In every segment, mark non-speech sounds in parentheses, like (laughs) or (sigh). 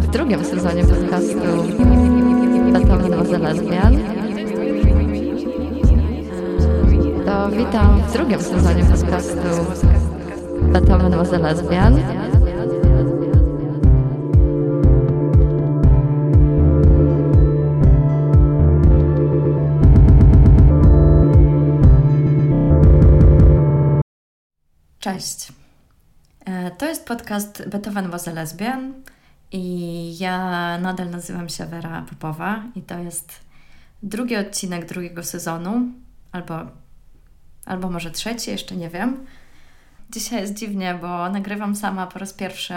W drugim sezonie podcastu Beethoven lesbian. To witam w drugim sezonie podcastu Beethoven was a lesbian. Cześć. E, to jest podcast Beethoven was a lesbian i ja nadal nazywam się Wera Popowa i to jest drugi odcinek drugiego sezonu, albo, albo może trzeci, jeszcze nie wiem. Dzisiaj jest dziwnie, bo nagrywam sama po raz pierwszy.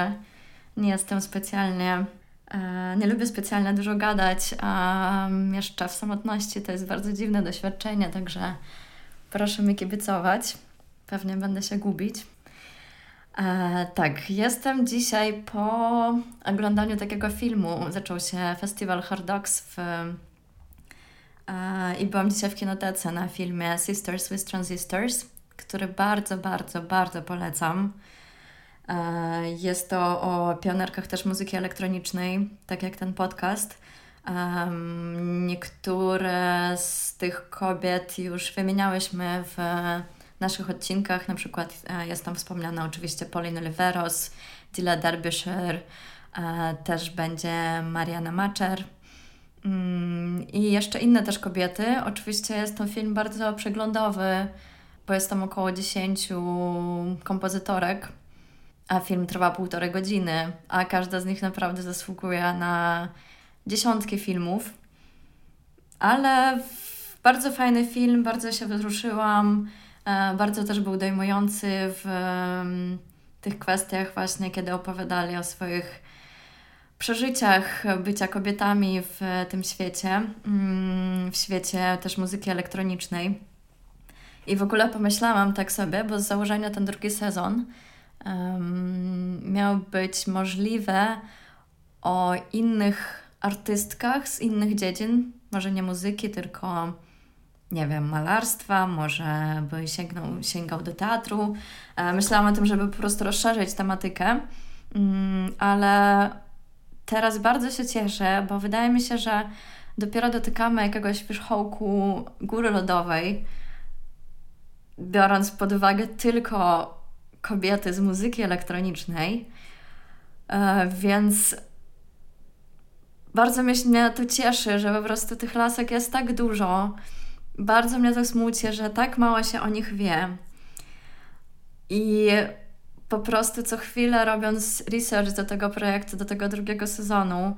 Nie jestem specjalnie, e, nie lubię specjalnie dużo gadać, a jeszcze w samotności to jest bardzo dziwne doświadczenie, także proszę mi kibicować. Pewnie będę się gubić. E, tak, jestem dzisiaj po oglądaniu takiego filmu. Zaczął się festiwal Hard Dogs w, e, i byłam dzisiaj w kinotece na filmie Sisters with Transistors, który bardzo, bardzo, bardzo polecam. E, jest to o pionerkach też muzyki elektronicznej, tak jak ten podcast. Niektóre z tych kobiet już wymieniałyśmy w naszych odcinkach. Na przykład e, jest tam wspomniana oczywiście Pauline Oliveros, Dila Derbyshire, e, też będzie Mariana Macher. Mm, I jeszcze inne też kobiety. Oczywiście jest to film bardzo przeglądowy, bo jest tam około 10 kompozytorek, a film trwa półtorej godziny, a każda z nich naprawdę zasługuje na dziesiątki filmów. Ale bardzo fajny film, bardzo się wzruszyłam. E, bardzo też był dojmujący w tych kwestiach właśnie, kiedy opowiadali o swoich przeżyciach bycia kobietami w tym świecie, mm, w świecie też muzyki elektronicznej. I w ogóle pomyślałam tak sobie, bo z założenia ten drugi sezon um, miał być możliwe o innych artystkach z innych dziedzin, może nie muzyki, tylko nie wiem, malarstwa, może by sięgnął, sięgał do teatru. E, myślałam o tym, żeby po prostu rozszerzyć tematykę, mm, ale teraz bardzo się cieszę, bo wydaje mi się, że dopiero dotykamy jakiegoś wierzchołku góry lodowej, biorąc pod uwagę tylko kobiety z muzyki elektronicznej. E, więc bardzo mnie to cieszy, że po prostu tych lasek jest tak dużo bardzo mnie to smuci, że tak mało się o nich wie. I po prostu co chwilę robiąc research do tego projektu, do tego drugiego sezonu,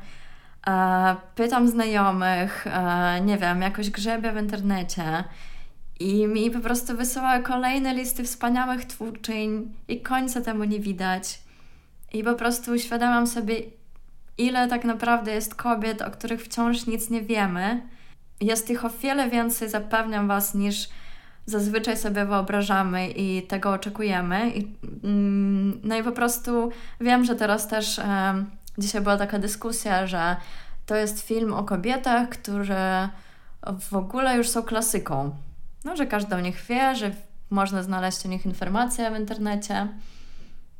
e, pytam znajomych, e, nie wiem, jakoś grzebię w internecie i mi po prostu wysyłały kolejne listy wspaniałych twórczyń i końca temu nie widać. I po prostu uświadamiam sobie, ile tak naprawdę jest kobiet, o których wciąż nic nie wiemy jest ich o wiele więcej, zapewniam Was, niż zazwyczaj sobie wyobrażamy i tego oczekujemy. I, mm, no i po prostu wiem, że teraz też e, dzisiaj była taka dyskusja, że to jest film o kobietach, które w ogóle już są klasyką. No, że każdy o nich wie, że można znaleźć o nich informacje w internecie.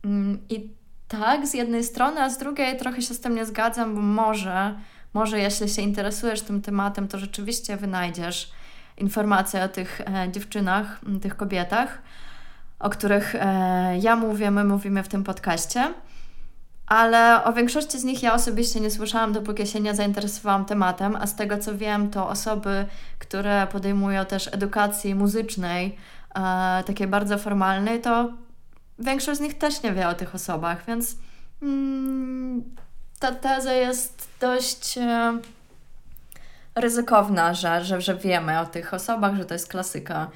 Mm, I tak, z jednej strony, a z drugiej trochę się z tym nie zgadzam, bo może może jeśli się interesujesz tym tematem, to rzeczywiście wynajdziesz informacje o tych e, dziewczynach, tych kobietach, o których e, ja mówię, my mówimy w tym podcaście. Ale o większości z nich ja osobiście nie słyszałam, dopóki się nie zainteresowałam tematem, a z tego co wiem, to osoby, które podejmują też edukacji muzycznej, e, takiej bardzo formalnej, to większość z nich też nie wie o tych osobach, więc mm, ta teza jest dość e, ryzykowna, że, że, że wiemy o tych osobach, że to jest klasyka.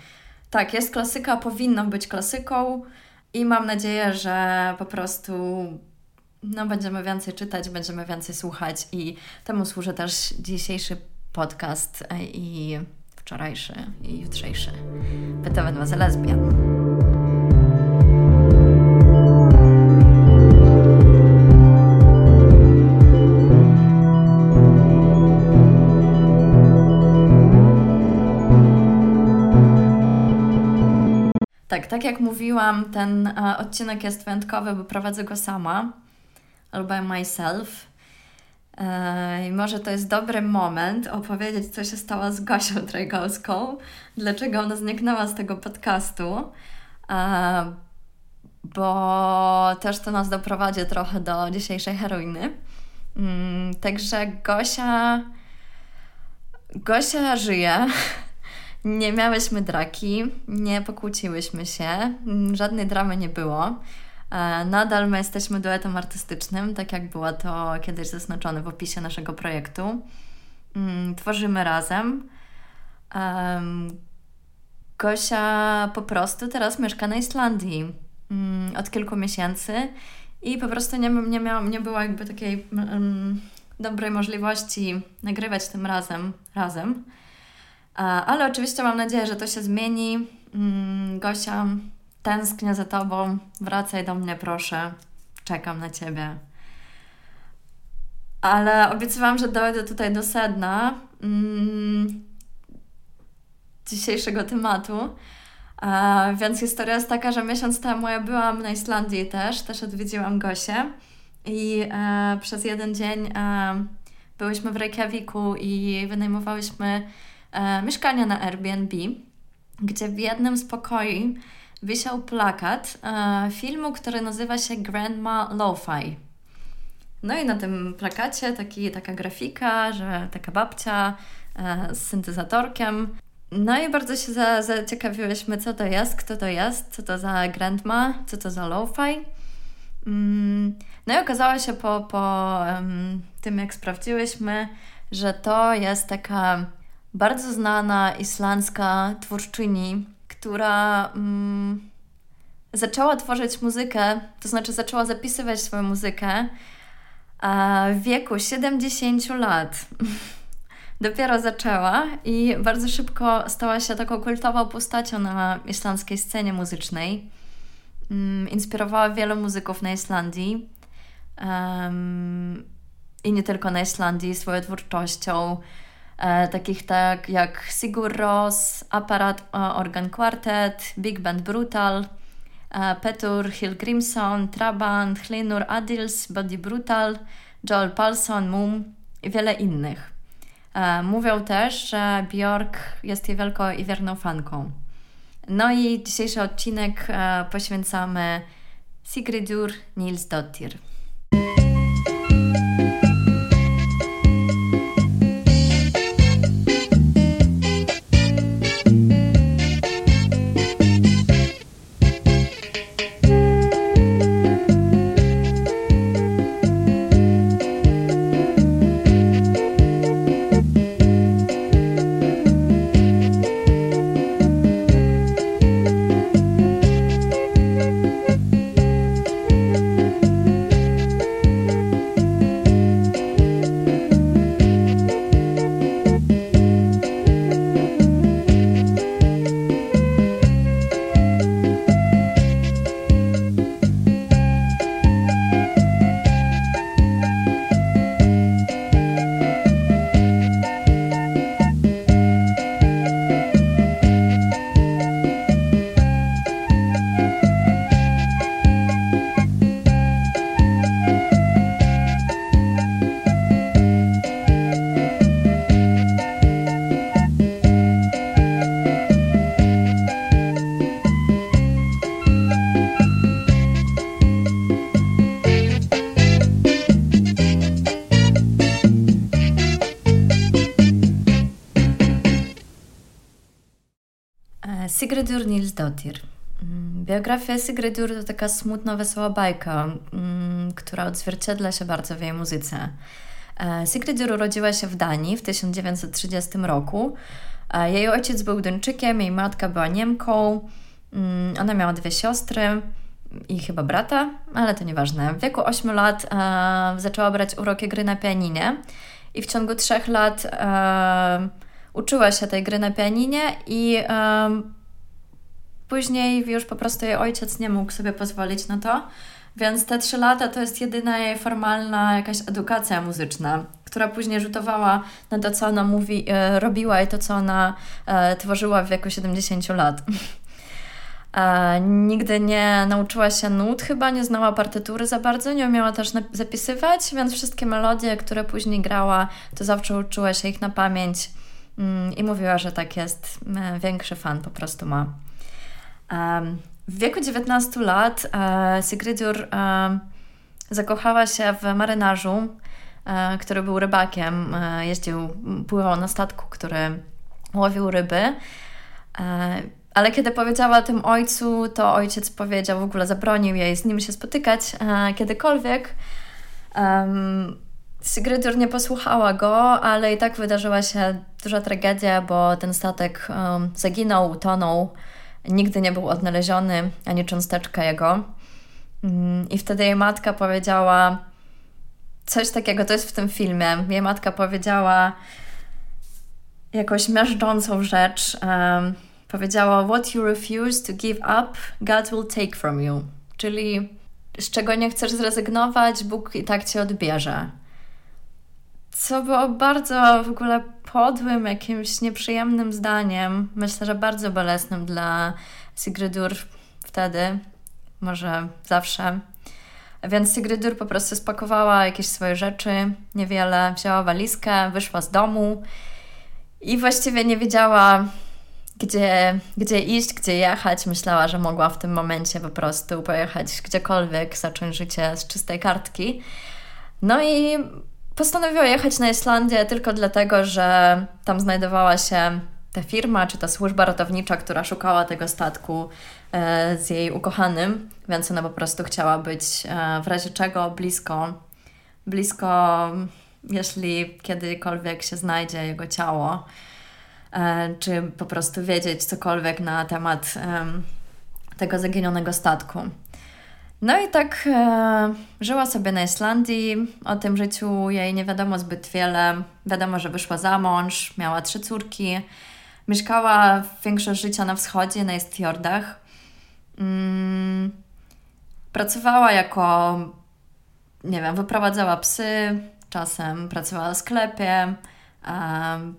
Tak, jest klasyka, powinno być klasyką i mam nadzieję, że po prostu no, będziemy więcej czytać, będziemy więcej słuchać i temu służy też dzisiejszy podcast i wczorajszy i jutrzejszy. Beethoven was a lesbian. Tak, jak mówiłam, ten e, odcinek jest wyjątkowy, bo prowadzę go sama, all by myself. E, I może to jest dobry moment opowiedzieć, co się stało z Gosią Trajgowską, dlaczego ona zniknęła z tego podcastu, e, bo też to nas doprowadzi trochę do dzisiejszej heroiny. Mm, także Gosia. Gosia żyje. (laughs) Nie miałyśmy draki, nie pokłóciłyśmy się, mm, żadnej dramy nie było. E, nadal my jesteśmy duetem artystycznym, tak jak było to kiedyś zaznaczone w opisie naszego projektu. Mm, tworzymy razem. Gosia po prostu teraz mieszka na Islandii od kilku miesięcy i po prostu nie, nie, miałam, nie było jakby takiej um, dobrej możliwości nagrywać tym razem. razem. Ale oczywiście mam nadzieję, że to się zmieni. Mm, Gosia, tęsknię za Tobą. Wracaj do mnie, proszę. Czekam na Ciebie. Ale obiecywałam, że dojdę tutaj do sedna mm, dzisiejszego tematu. E, więc historia jest taka, że miesiąc temu ja byłam na Islandii też, też odwiedziłam Gosię i e, przez jeden dzień e, byłyśmy w Reykjaviku i wynajmowałyśmy e, mieszkania na Airbnb, gdzie w jednym z pokoi wisiał plakat e, filmu, który nazywa się Grandma Lo-Fi. No i na tym plakacie taki, taka grafika, że taka babcia e, z syntezatorkiem no i bardzo się za, zaciekawiłyśmy, co to jest, kto to jest, co to za grandma, co to za lo-fi. Mm, no i okazało się po, po tym, jak sprawdziłyśmy, że to jest taka bardzo znana islandzka twórczyni, która um, zaczęła tworzyć muzykę, to znaczy zaczęła zapisywać swoją muzykę w wieku 70 lat. (laughs) dopiero zaczęła i bardzo szybko stała się taką kultową postacią na islandzkiej scenie muzycznej. Um, inspirowała wielu muzyków na Islandii um, i nie tylko na Islandii swoją twórczością. E, takich tak jak Sigur Ros, Aparat e, Organ Quartet, Big Band Brutal, e, Petur Hilgrimson, Trabant, Hlinur Adils, Body Brutal, Joel Palson, Mum i wiele innych. Mówią też, że Bjork jest jej wielką i wierną fanką. No i dzisiejszy odcinek poświęcamy Sigridur Nils Dottir. Nilsdottir. Mm, biografia Sigridur to taka smutno wesoła bajka, mm, która odzwierciedla się bardzo w jej muzyce. E, Sigridur urodziła się w Danii w 1930 roku. E, jej ojciec był Duńczykiem, jej matka była Niemką. Mm, ona miała dwie siostry i chyba brata, ale to nieważne. W wieku 8 lat e, zaczęła brać uroki gry na pianinie i w ciągu 3 lat uczyła się tej gry na pianinie i Później już po prostu jej ojciec nie mógł sobie pozwolić na to, więc te trzy lata to jest jedyna jej formalna jakaś edukacja muzyczna, która później rzutowała na to, co ona mówi, e, robiła i to, co ona e, tworzyła w wieku 70 lat. (laughs) E, nigdy nie nauczyła się nut, chyba nie znała partytury za bardzo, nie umiała też zapisywać, więc wszystkie melodie, które później grała, to zawsze uczyła się ich na pamięć mm, i mówiła, że tak jest. E, większy fan po prostu ma. W wieku 19 lat e, Sigridur zakochała się w marynarzu, który był rybakiem. Jeździł, pływał na statku, który łowił ryby. Ale kiedy powiedziała tym ojcu, to ojciec powiedział, w ogóle zabronił jej z nim się spotykać e, kiedykolwiek. Sigrydur nie posłuchała go, ale i tak wydarzyła się duża tragedia, bo ten statek um, zaginął, utonął, nigdy nie był odnaleziony, ani cząsteczka jego. Um, I wtedy jej matka powiedziała coś takiego, to jest w tym filmie. Jej matka powiedziała jakąś miażdżącą rzecz. Um, powiedziała: What you refuse to give up, God will take from you. Czyli z czego nie chcesz zrezygnować, Bóg i tak cię odbierze. Co było bardzo w ogóle podłym, jakimś nieprzyjemnym zdaniem. Myślę, że bardzo bolesnym dla Sigrydur wtedy, może zawsze. Więc Sigrydur po prostu spakowała jakieś swoje rzeczy, niewiele, wzięła walizkę, wyszła z domu i właściwie nie wiedziała, gdzie, gdzie iść, gdzie jechać. Myślała, że mogła w tym momencie po prostu pojechać gdziekolwiek, zacząć życie z czystej kartki. No i postanowiła jechać na Islandię tylko dlatego, że tam znajdowała się ta firma czy ta służba ratownicza, która szukała tego statku e, z jej ukochanym, więc ona po prostu chciała być e, w razie czego blisko, blisko, jeśli kiedykolwiek się znajdzie jego ciało. E, czy po prostu wiedzieć cokolwiek na temat tego zaginionego statku. No i tak e, żyła sobie na Islandii. O tym życiu jej nie wiadomo zbyt wiele. Wiadomo, że wyszła za mąż, miała trzy córki. Mieszkała większość życia na wschodzie, na Istjordach. Mm, pracowała jako, nie wiem, wyprowadzała psy, czasem pracowała w sklepie,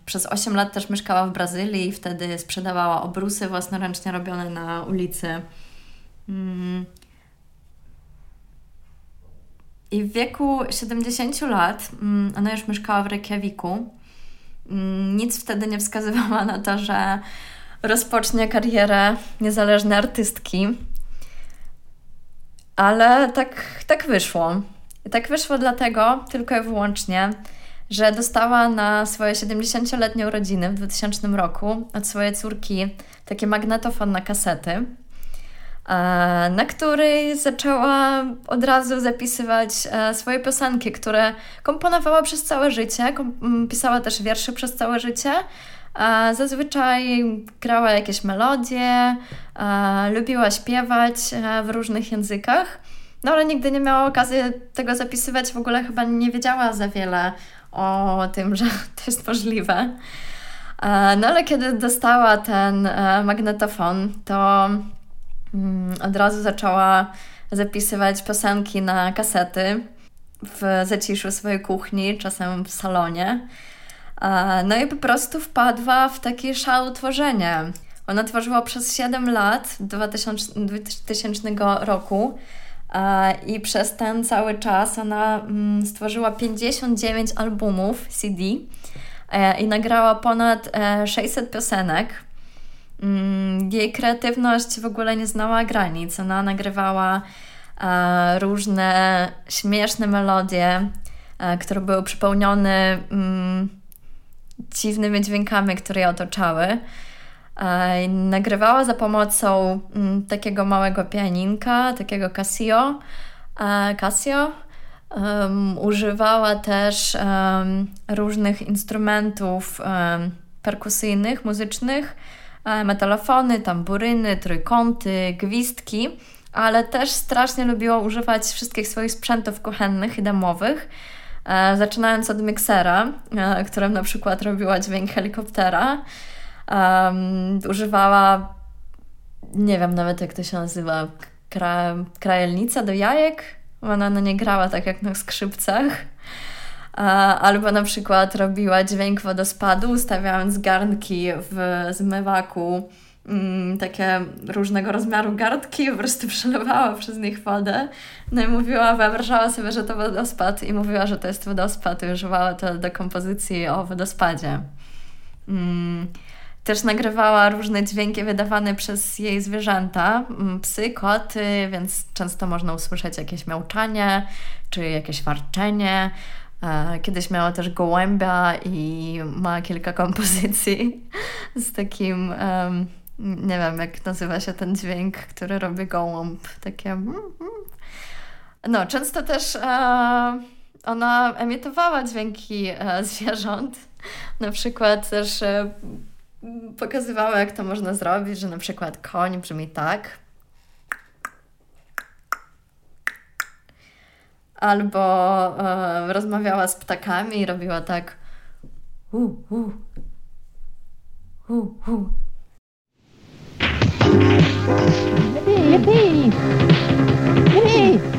przez 8 lat też mieszkała w Brazylii i wtedy sprzedawała obrusy własnoręcznie robione na ulicy. I w wieku 70 lat mm, ona już mieszkała w Reykjaviku. Mm, nic wtedy nie wskazywała na to, że rozpocznie karierę niezależnej artystki. Ale tak, tak wyszło. I tak wyszło dlatego, tylko i wyłącznie, że dostała na swoje 70-letnie urodziny w 2000 roku od swojej córki taki magnetofon na kasety, na której zaczęła od razu zapisywać e, swoje piosenki, które komponowała przez całe życie. Pisała też wiersze przez całe życie. E, zazwyczaj grała jakieś melodie, lubiła śpiewać w różnych językach. No ale nigdy nie miała okazji tego zapisywać, w ogóle chyba nie wiedziała za wiele o tym, że (laughs) to jest możliwe. E, no ale kiedy dostała ten e, magnetofon, to od razu zaczęła zapisywać piosenki na kasety w zaciszu swojej kuchni, czasem w salonie. No i po prostu wpadła w taki szał tworzenia. Ona tworzyła przez 7 lat, 2000, 2000 roku, i przez ten cały czas ona mm, stworzyła 59 albumów CD e, i nagrała ponad 600 e, piosenek. Mm, jej kreatywność w ogóle nie znała granic. Ona nagrywała e, różne śmieszne melodie, które były przepełnione mm, dziwnymi dźwiękami, które je otaczały. E, nagrywała za pomocą mm, takiego małego pianinka, takiego Casio. E, Casio. Um, używała też um, różnych instrumentów um, perkusyjnych, muzycznych, e, metalofony, tamburyny, trójkąty, gwizdki, ale też strasznie lubiła używać wszystkich swoich sprzętów kuchennych i domowych, e, zaczynając od miksera, e, którym na przykład robiła dźwięk helikoptera, Um, używała, nie wiem nawet jak to się nazywa, kra, krajelnica do jajek. Ona no nie grała tak jak na skrzypcach. Albo na przykład robiła dźwięk wodospadu, ustawiając garnki w zmywaku mm, takie różnego rozmiaru gardki, po prostu przelewała przez nich wodę. No i mówiła, wyobrażała sobie, że to wodospad i mówiła, że to jest wodospad i używała to do kompozycji o wodospadzie. Mm. Też nagrywała różne dźwięki wydawane przez jej zwierzęta, mm, psy, koty, więc często można usłyszeć jakieś miauczanie czy jakieś warczenie. E, kiedyś miała też gołębia i ma kilka kompozycji (laughs) z takim, um, nie wiem jak nazywa się ten dźwięk, który robi gołąb, takie... Mm, mm. No, często też e, ona emitowała dźwięki e, (laughs) zwierząt. Na przykład też pokazywała, jak to można zrobić, że na przykład koń brzmi tak. Albo e, rozmawiała z ptakami i robiła tak. U, u, u, u. Yippee! Yippee!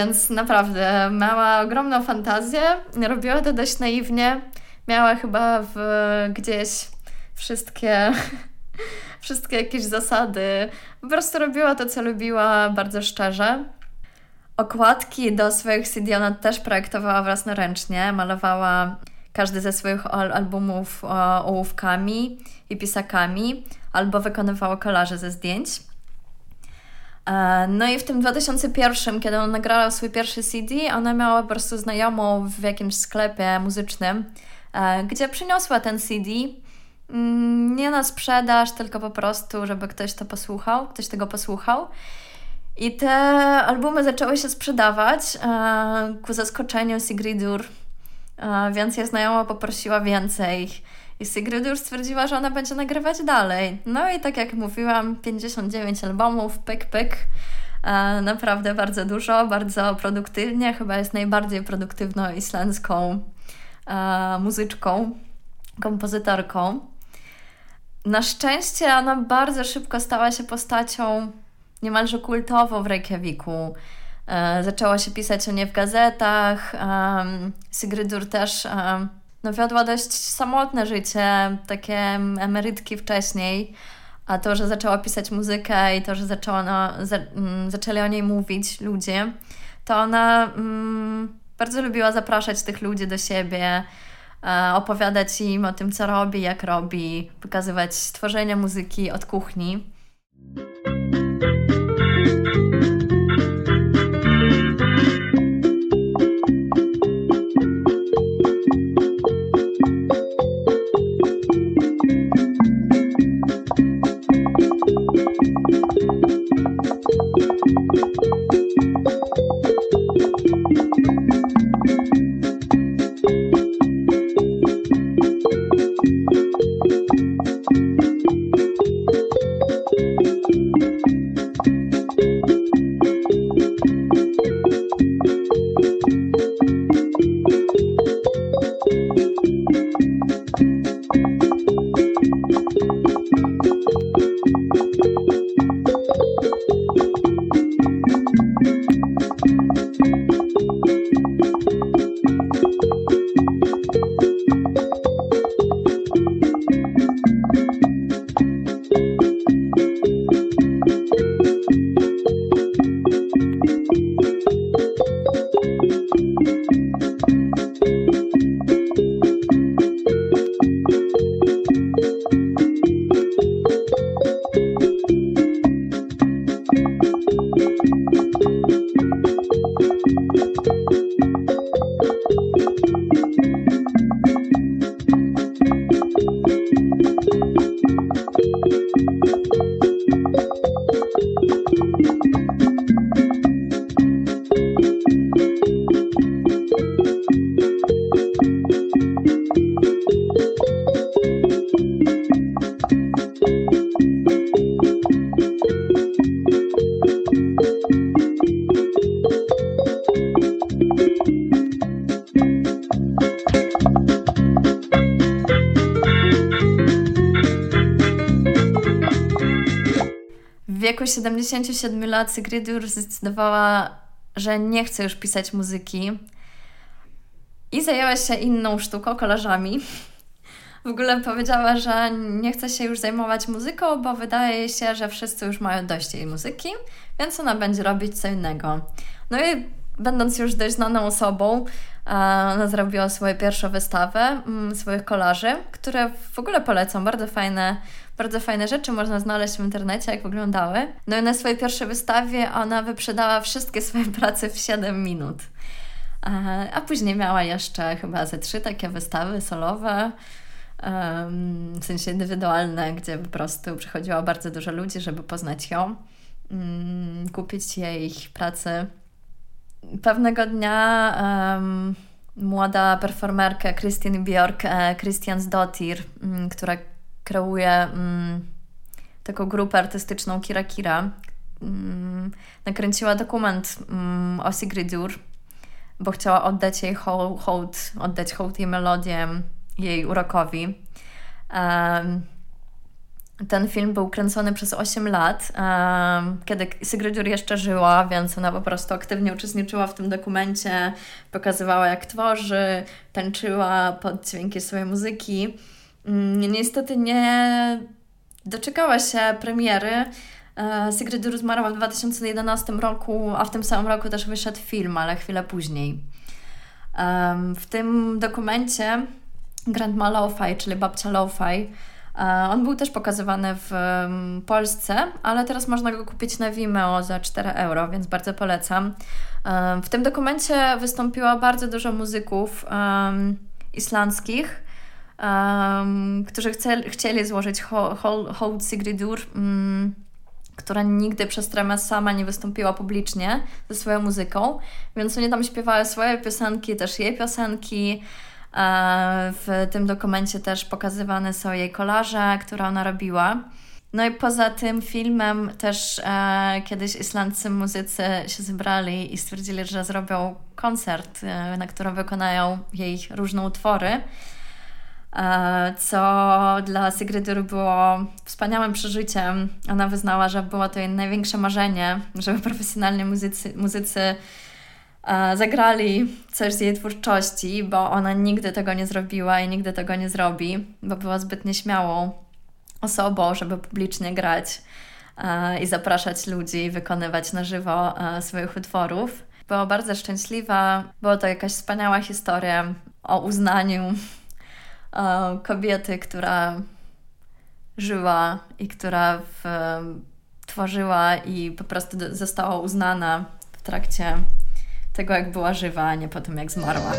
Więc naprawdę miała ogromną fantazję, robiła to dość naiwnie. Miała chyba w, gdzieś wszystkie, (laughs) wszystkie jakieś zasady. Po prostu robiła to, co lubiła bardzo szczerze. Okładki do swoich CD ona też projektowała własnoręcznie. Malowała każdy ze swoich albumów ołówkami i pisakami, albo wykonywała kolaże ze zdjęć. E, no i w tym 2001, kiedy ona nagrała swój pierwszy CD, ona miała po prostu znajomą w jakimś sklepie muzycznym, e, gdzie przyniosła ten CD. Mm, nie na sprzedaż, tylko po prostu, żeby ktoś to posłuchał, ktoś tego posłuchał. I te albumy zaczęły się sprzedawać e, ku zaskoczeniu Sigridur, więc ja znajoma poprosiła więcej. I Sigrid już stwierdziła, że ona będzie nagrywać dalej. No i tak jak mówiłam, 59 albumów, pyk, pyk. E, naprawdę bardzo dużo, bardzo produktywnie. Chyba jest najbardziej produktywną islandzką e, muzyczką, kompozytorką. Na szczęście ona bardzo szybko stała się postacią niemalże kultową w Reykjaviku. E, zaczęła się pisać o niej w gazetach. Sigrydur też no, wiodła dość samotne życie, takie emerytki wcześniej. A to, że zaczęła pisać muzykę i to, że zaczęła, za, mm, zaczęli o niej mówić ludzie, to ona mm, bardzo lubiła zapraszać tych ludzi do siebie, e, opowiadać im o tym, co robi, jak robi, pokazywać tworzenie muzyki od kuchni. 77 lat Sigridur zdecydowała, że nie chce już pisać muzyki i zajęła się inną sztuką, kolarzami. W ogóle powiedziała, że nie chce się już zajmować muzyką, bo wydaje się, że wszyscy już mają dość jej muzyki, więc ona będzie robić co innego. No i będąc już dość znaną osobą, ona zrobiła swoją pierwszą wystawę mm, swoich kolarzy, które w ogóle polecam, bardzo fajne, bardzo fajne rzeczy można znaleźć w internecie, jak wyglądały. No i na swojej pierwszej wystawie ona wyprzedała wszystkie swoje (laughs) prace w 7 minut. A później miała jeszcze chyba ze trzy takie wystawy solowe, w sensie indywidualne, gdzie po prostu przychodziło bardzo dużo ludzi, żeby poznać ją, mm, kupić jej pracy. Pewnego dnia um, młoda performerka Christine Björk, e, Christian Dottir, um, która kreuje um, taką grupę artystyczną Kira Kira, um, nakręciła dokument um, o Sigridur, bo chciała oddać jej hołd, oddać hołd jej melodię, jej urokowi. Um, ten film był kręcony przez 8 lat, um, kiedy Sigridur jeszcze żyła, więc ona po prostu aktywnie uczestniczyła w tym dokumencie, pokazywała jak tworzy, tańczyła pod dźwięki swojej muzyki. Um, niestety nie doczekała się premiery. Uh, Sigridur zmarła w 2011 roku, a w tym samym roku też wyszedł film, ale chwilę później. W tym dokumencie Grandma Lo-Fi, czyli babcia Lo-Fi, E, on był też pokazywany w Polsce, ale teraz można go kupić na Vimeo za 4 euro, więc bardzo polecam. E, w tym dokumencie wystąpiło bardzo dużo muzyków islandzkich, um, którzy chce, chcieli złożyć hołd Sigridur, um, która nigdy przez tremę sama nie wystąpiła publicznie ze swoją muzyką, więc oni tam śpiewały swoje piosenki, też jej piosenki. W tym dokumencie też pokazywane są jej kolaże, które ona robiła. No i poza tym filmem też e, kiedyś islandzcy muzycy się zebrali i stwierdzili, że zrobią koncert, e, na którym wykonają jej różne utwory. E, co dla Sigridur było wspaniałym przeżyciem. Ona wyznała, że było to jej największe marzenie, żeby profesjonalni muzycy, muzycy zagrali coś z jej twórczości, bo ona nigdy tego nie zrobiła i nigdy tego nie zrobi, bo była zbyt nieśmiałą osobą, żeby publicznie grać i zapraszać ludzi, wykonywać na żywo swoich utworów. Była bardzo szczęśliwa, była to jakaś wspaniała historia o uznaniu kobiety, która żyła i która w, tworzyła i po prostu została uznana w trakcie tego, jak była żywa, a nie po tym, jak zmarła.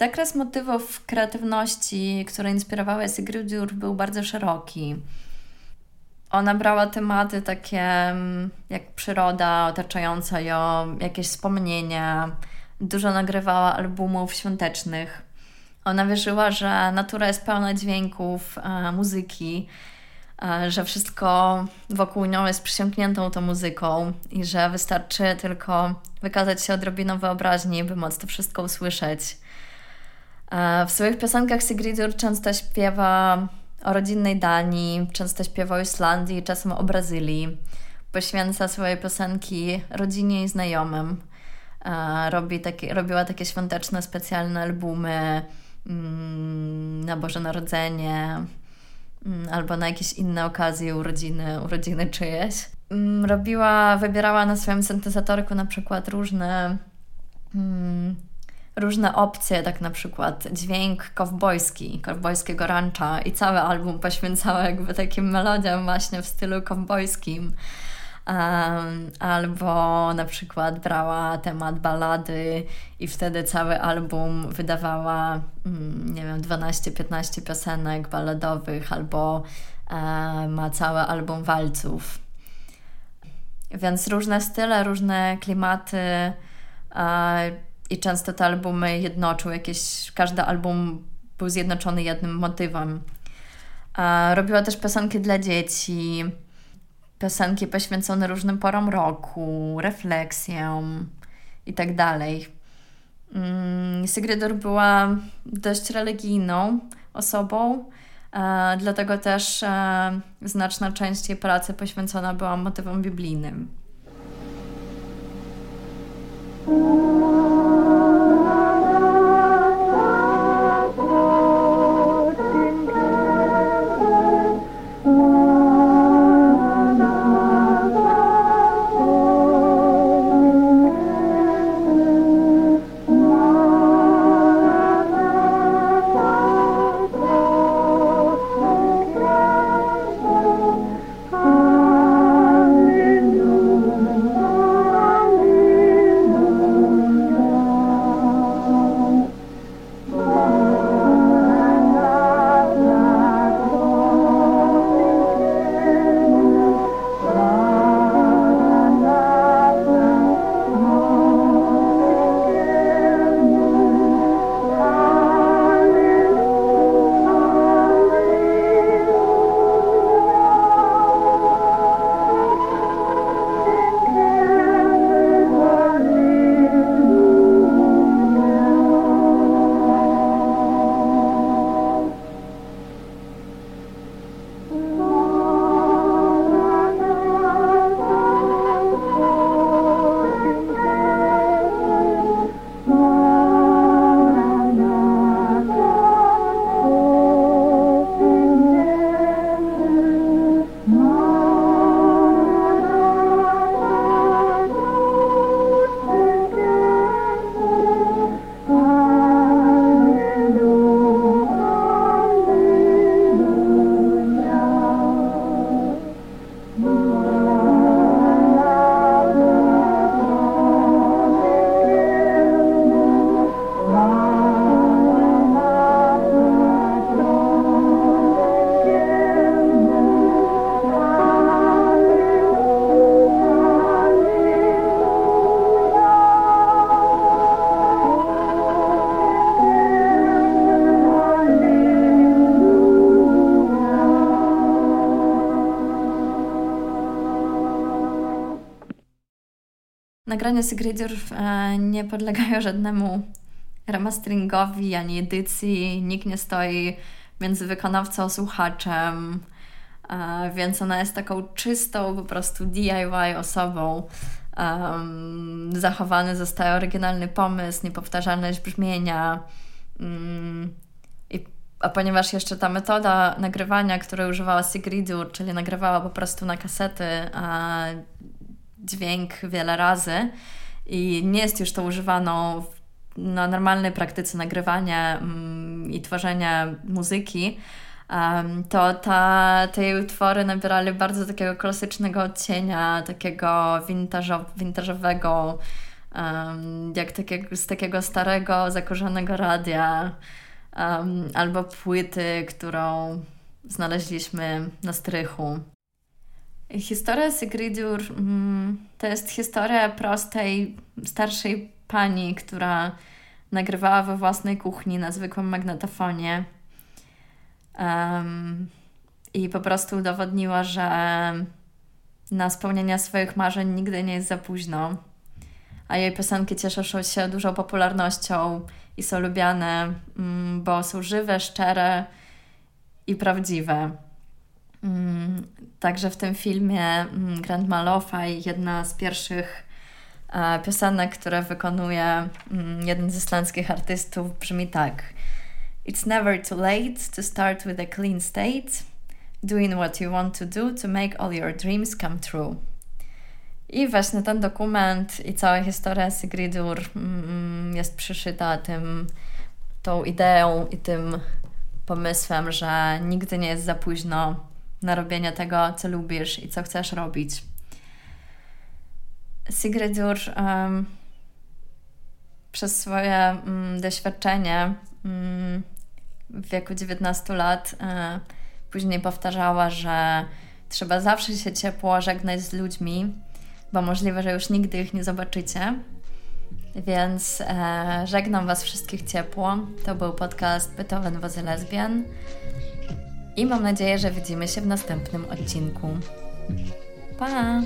Zakres motywów kreatywności, które inspirowały Sigridur, był bardzo szeroki. ona brała tematy takie mm, jak przyroda otaczająca ją, jakieś wspomnienia. Dużo nagrywała albumów świątecznych. Ona wierzyła, że natura jest pełna dźwięków, e, muzyki, e, że wszystko wokół nią jest przysiągniętą tą muzyką i że wystarczy tylko wykazać się odrobiną wyobraźni, by móc to wszystko usłyszeć. E, w swoich piosenkach Sigridur często śpiewa o rodzinnej Danii, często śpiewa o Islandii, czasem o Brazylii. Poświęca swoje piosenki rodzinie i znajomym. E, robi takie, robiła takie świąteczne, specjalne albumy mm, na Boże Narodzenie mm, albo na jakieś inne okazje, urodziny, urodziny czyjeś. Mm, robiła, wybierała na swoim syntezatorku na przykład różne różne opcje, tak na przykład dźwięk kowbojski, kowbojskiego rancha i cały album poświęcała jakby takim melodiom właśnie w stylu kowbojskim. Um, albo na przykład brała temat balady i wtedy cały album wydawała, um, nie wiem, 12-15 piosenek baladowych, albo um, ma cały album walców. Więc różne style, różne klimaty. E, i często te albumy jednoczył, jakieś, każdy album był zjednoczony jednym motywem. Robiła też piosenki dla dzieci, piosenki poświęcone różnym porom roku, refleksjom i tak dalej. Mm, była dość religijną osobą, dlatego też znaczna część jej pracy poświęcona była motywom biblijnym. Nagrania Sigridur e, nie podlegają żadnemu remasteringowi ani edycji. Nikt nie stoi między wykonawcą a słuchaczem, e, więc ona jest taką czystą po prostu DIY osobą. Zachowany zostaje oryginalny pomysł, niepowtarzalność brzmienia. I, a ponieważ jeszcze ta metoda nagrywania, której używała Sigridur, czyli nagrywała po prostu na kasety, a dźwięk wiele razy i nie jest już to używaną na normalnej praktyce nagrywania mm, i tworzenia muzyki, to ta, te utwory nabierali bardzo takiego klasycznego odcienia, takiego vintage'owego, jak takiego, z takiego starego, zakorzonego radia albo płyty, którą znaleźliśmy na strychu. Historia Sigridur mm, to jest historia prostej, starszej pani, która nagrywała we własnej kuchni na zwykłym magnetofonie. Um, I po prostu udowodniła, że na spełnienie swoich marzeń nigdy nie jest za późno. A jej piosenki cieszą się dużą popularnością i są lubiane, mm, bo są żywe, szczere i prawdziwe. Mm, także w tym filmie mm, Grand Malofaj, jedna z pierwszych e, piosenek, które wykonuje jeden z islandzkich artystów, brzmi tak. It's never too late to start with a clean state, doing what you want to do to make all your dreams come true. I właśnie ten dokument i cała historia Sigridur mm, jest przyszyta tym, tą ideą i tym pomysłem, że nigdy nie jest za późno na robienie tego, co lubisz i co chcesz robić. Sigridur um, przez swoje um, doświadczenie um, w wieku 19 lat uh, później powtarzała, że trzeba zawsze się ciepło żegnać z ludźmi, bo możliwe, że już nigdy ich nie zobaczycie. Więc e, żegnam Was wszystkich ciepło. To był podcast Beethoven wozy lesbian i mam nadzieję, że widzimy się w następnym odcinku. Pa!